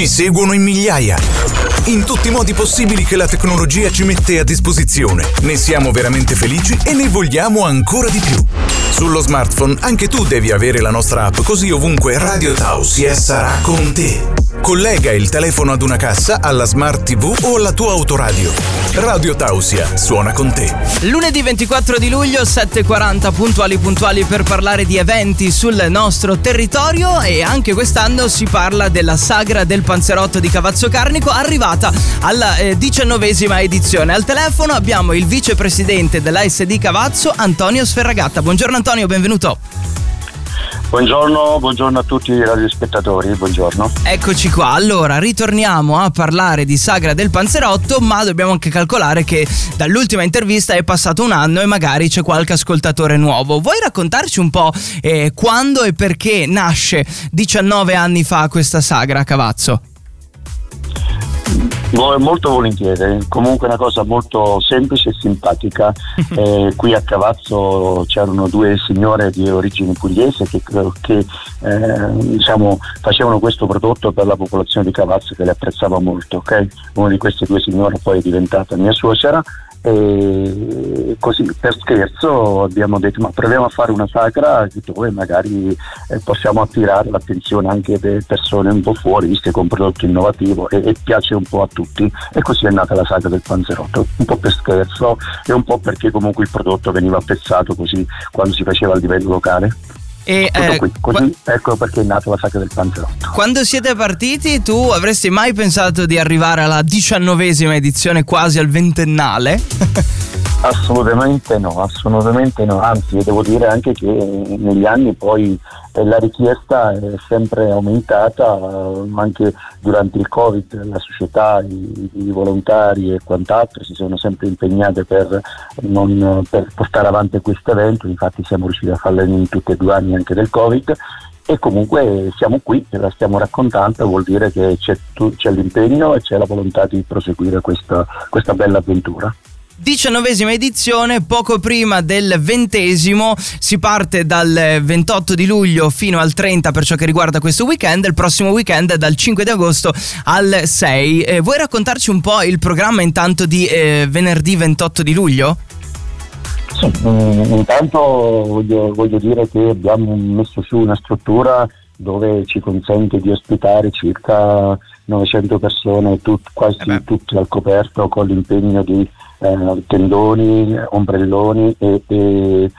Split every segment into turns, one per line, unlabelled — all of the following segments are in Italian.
Ci seguono in migliaia. In tutti i modi possibili che la tecnologia ci mette a disposizione. Ne siamo veramente felici e ne vogliamo ancora di più. Sullo smartphone anche tu devi avere la nostra app così ovunque Radio Tausia sarà con te. Collega il telefono ad una cassa, alla smart TV o alla tua autoradio. Radio Tausia suona con te.
Lunedì 24 di luglio 7.40 puntuali puntuali per parlare di eventi sul nostro territorio e anche quest'anno si parla della sagra del panzerotto di Cavazzo Carnico arrivata alla eh, diciannovesima edizione. Al telefono abbiamo il vicepresidente dell'ASD Cavazzo Antonio Sferragatta. Buongiorno Antonio, benvenuto.
Buongiorno, buongiorno, a tutti i radiospettatori, buongiorno.
Eccoci qua, allora ritorniamo a parlare di Sagra del Panzerotto, ma dobbiamo anche calcolare che dall'ultima intervista è passato un anno e magari c'è qualche ascoltatore nuovo. Vuoi raccontarci un po' eh, quando e perché nasce 19 anni fa questa sagra, Cavazzo?
Molto volentieri, comunque una cosa molto semplice e simpatica. Eh, qui a Cavazzo c'erano due signore di origine pugliese che, che eh, diciamo, facevano questo prodotto per la popolazione di Cavazzo che le apprezzava molto. Okay? Una di queste due signore poi è diventata mia suocera e così per scherzo abbiamo detto ma proviamo a fare una sagra dove magari eh, possiamo attirare l'attenzione anche delle persone un po' fuori viste con un prodotto innovativo e, e, piace un po' a tutti. E così è nata la sagra del panzerotto. Un po' per scherzo e un po' perché comunque il prodotto veniva apprezzato così quando si faceva a livello locale e, eh, qui, così qua- ecco perché è nata la sacca del panzerotto.
Quando siete partiti, tu avresti mai pensato di arrivare alla diciannovesima edizione, quasi al ventennale?
Assolutamente no, assolutamente no, anzi devo dire anche che negli anni poi eh, la richiesta è sempre aumentata, eh, anche durante il Covid la società, i, i volontari e quant'altro si sono sempre impegnate per, non, per portare avanti questo evento, infatti siamo riusciti a farlo in tutti e due anni anche del Covid. E comunque siamo qui e la stiamo raccontando, vuol dire che c'è, c'è l'impegno e c'è la volontà di proseguire questa, questa bella avventura
diciannovesima edizione, poco prima del ventesimo, si parte dal 28 di luglio fino al 30 per ciò che riguarda questo weekend, il prossimo weekend è dal 5 di agosto al 6. Eh, vuoi raccontarci un po' il programma intanto di eh, venerdì 28 di luglio?
Sì, mm, intanto voglio, voglio dire che abbiamo messo su una struttura dove ci consente di ospitare circa 900 persone, tut, quasi eh tutte al coperto con l'impegno di eh, tendoni, ombrelloni e, e,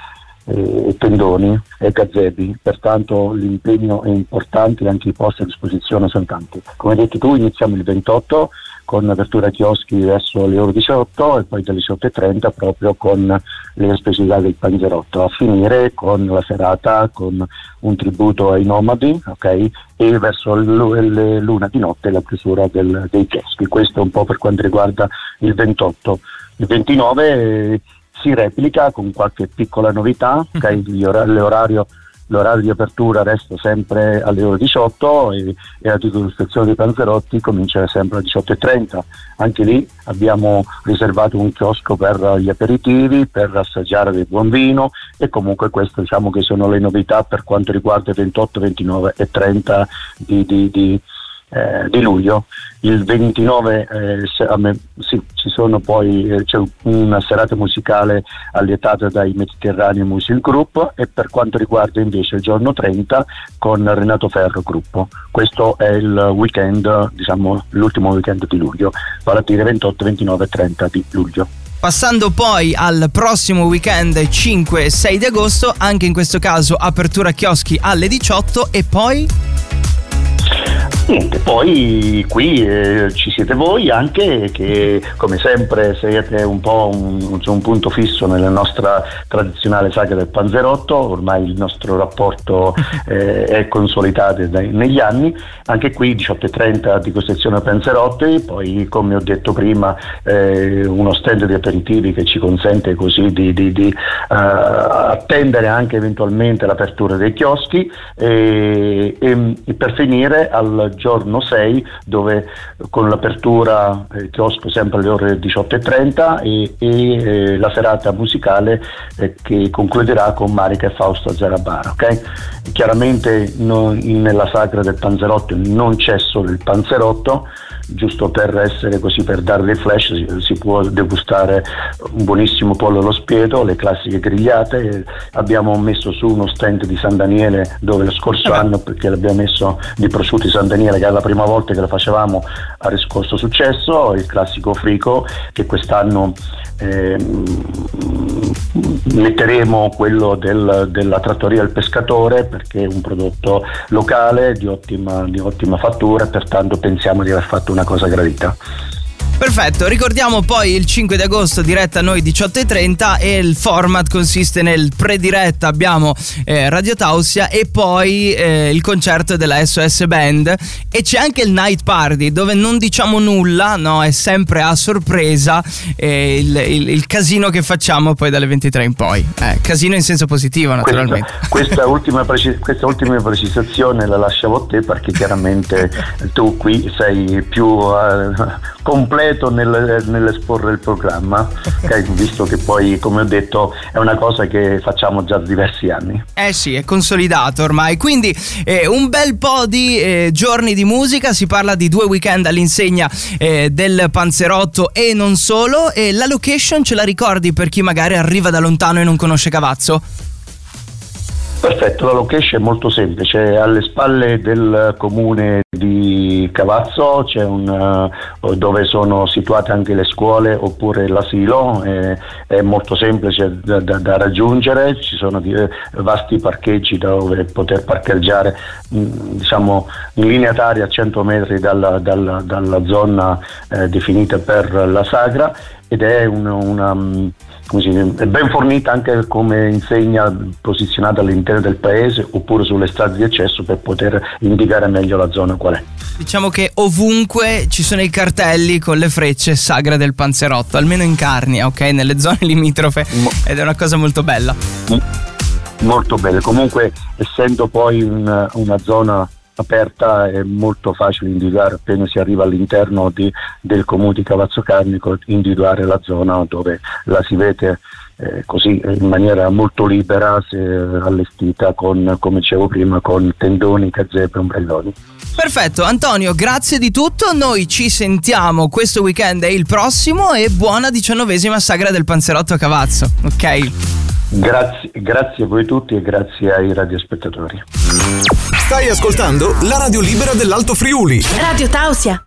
e, tendoni e gazebi, pertanto l'impegno è importante e anche i posti a disposizione sono tanti. Come hai detto tu iniziamo il 28 con apertura chioschi verso le ore 18 e poi dalle 18.30 proprio con le specialità del Panzerotto, a finire con la serata con un tributo ai nomadi okay? e verso luna di notte la chiusura del, dei chioschi. Questo è un po' per quanto riguarda il 28. Il 29 eh, si replica con qualche piccola novità, okay? l'orario, l'orario, di apertura resta sempre alle ore 18 e, e la degustazione dei panzerotti comincia sempre alle 18.30. Anche lì abbiamo riservato un chiosco per gli aperitivi, per assaggiare del buon vino e comunque queste diciamo che sono le novità per quanto riguarda il 28, 29 e 30 di, di, di eh, di luglio. Il 29 eh, me, sì, poi eh, c'è una serata musicale allietata dai Mediterraneo Music Group e per quanto riguarda invece il giorno 30 con Renato Ferro Gruppo. Questo è il weekend, diciamo l'ultimo weekend di luglio, vale a dire 28, 29 e 30 di luglio.
Passando poi al prossimo weekend 5 e 6 di agosto, anche in questo caso apertura chioschi alle 18 e poi
Niente, poi qui eh, ci siete voi anche che come sempre siete un po' un, un, punto fisso nella nostra tradizionale saga del Panzerotto, ormai il nostro rapporto eh, è consolidato dai, negli anni, anche qui 18.30 di Costruzione Panzerotti, poi come ho detto prima eh, uno stand di aperitivi che ci consente così di, di, di uh, attendere anche eventualmente l'apertura dei chioschi e, e, e per finire al giorno 6 dove con l'apertura eh, chiosco sempre alle ore 18.30 e, e eh, la serata musicale eh, che concluderà con Marica e Fausto Zarabara. Okay? Chiaramente no, nella sagra del Panzerotto non c'è solo il Panzerotto, giusto per essere così, per dare dei flash, si, si, può degustare un buonissimo pollo allo spiedo, le classiche grigliate. Abbiamo messo su uno stand di San Daniele dove lo scorso eh anno, perché l'abbiamo messo di prosciutto di San Daniele, che è la prima volta che lo facevamo, ha riscosso successo, il classico frico che quest'anno eh, metteremo quello del, della trattoria del pescatore perché è un prodotto locale di ottima, di ottima fattura pertanto pensiamo di aver fatto una cosa gradita.
Perfetto, ricordiamo poi il 5 di agosto diretta a noi 18.30 e il format consiste nel prediretta abbiamo eh, Radio Tausia e poi eh, il concerto della SOS Band e c'è anche il night party dove non diciamo nulla, no, è sempre a sorpresa eh, il, il, il, casino che facciamo poi dalle 23 in poi. Eh, casino in senso positivo naturalmente.
Questa, questa, ultima, precis- questa ultima precisazione la lasciavo a te perché chiaramente tu qui sei più uh, completo completo nel, nell'esporre il programma, okay, visto che poi, come ho detto, è una cosa che facciamo già da diversi anni.
Eh sì, è consolidato ormai. Quindi eh, un bel po' di eh, giorni di musica, si parla di due weekend all'insegna eh, del Panzerotto e non solo. E la location ce la ricordi per chi magari arriva da lontano e non conosce Cavazzo?
Perfetto, la location è molto semplice, alle spalle del comune di Cavazzo un, uh, dove sono situate anche le scuole oppure l'asilo, è, è molto semplice da, da, da, raggiungere, ci sono eh, vasti parcheggi dove poter parcheggiare mm, diciamo, in linea d'aria a 100 metri dalla, dalla, dalla zona eh, definita per la sagra ed è un, una mm, è ben fornita anche come insegna posizionata all'interno del paese oppure sulle strade di accesso per poter indicare meglio la zona qual è.
Diciamo che ovunque ci sono i cartelli con le frecce Sagra del Panzerotto, almeno in Carnia, ok? Nelle zone limitrofe ed è una cosa molto bella.
Molto bella, comunque essendo poi un, una zona aperta è molto facile individuare appena si arriva all'interno di, del comune di Cavazzo Carnico individuare la zona dove la si vede eh, così in maniera molto libera se allestita con come dicevo prima con tendoni, gazzeppe e ombrelloni
Perfetto, Antonio, grazie di tutto. Noi ci sentiamo questo weekend e il prossimo e buona diciannovesima sagra del Panzerotto a Cavazzo, ok?
Grazie, grazie a voi tutti e grazie ai radiospettatori.
Stai ascoltando la radio libera dell'Alto Friuli.
Radio Tausia.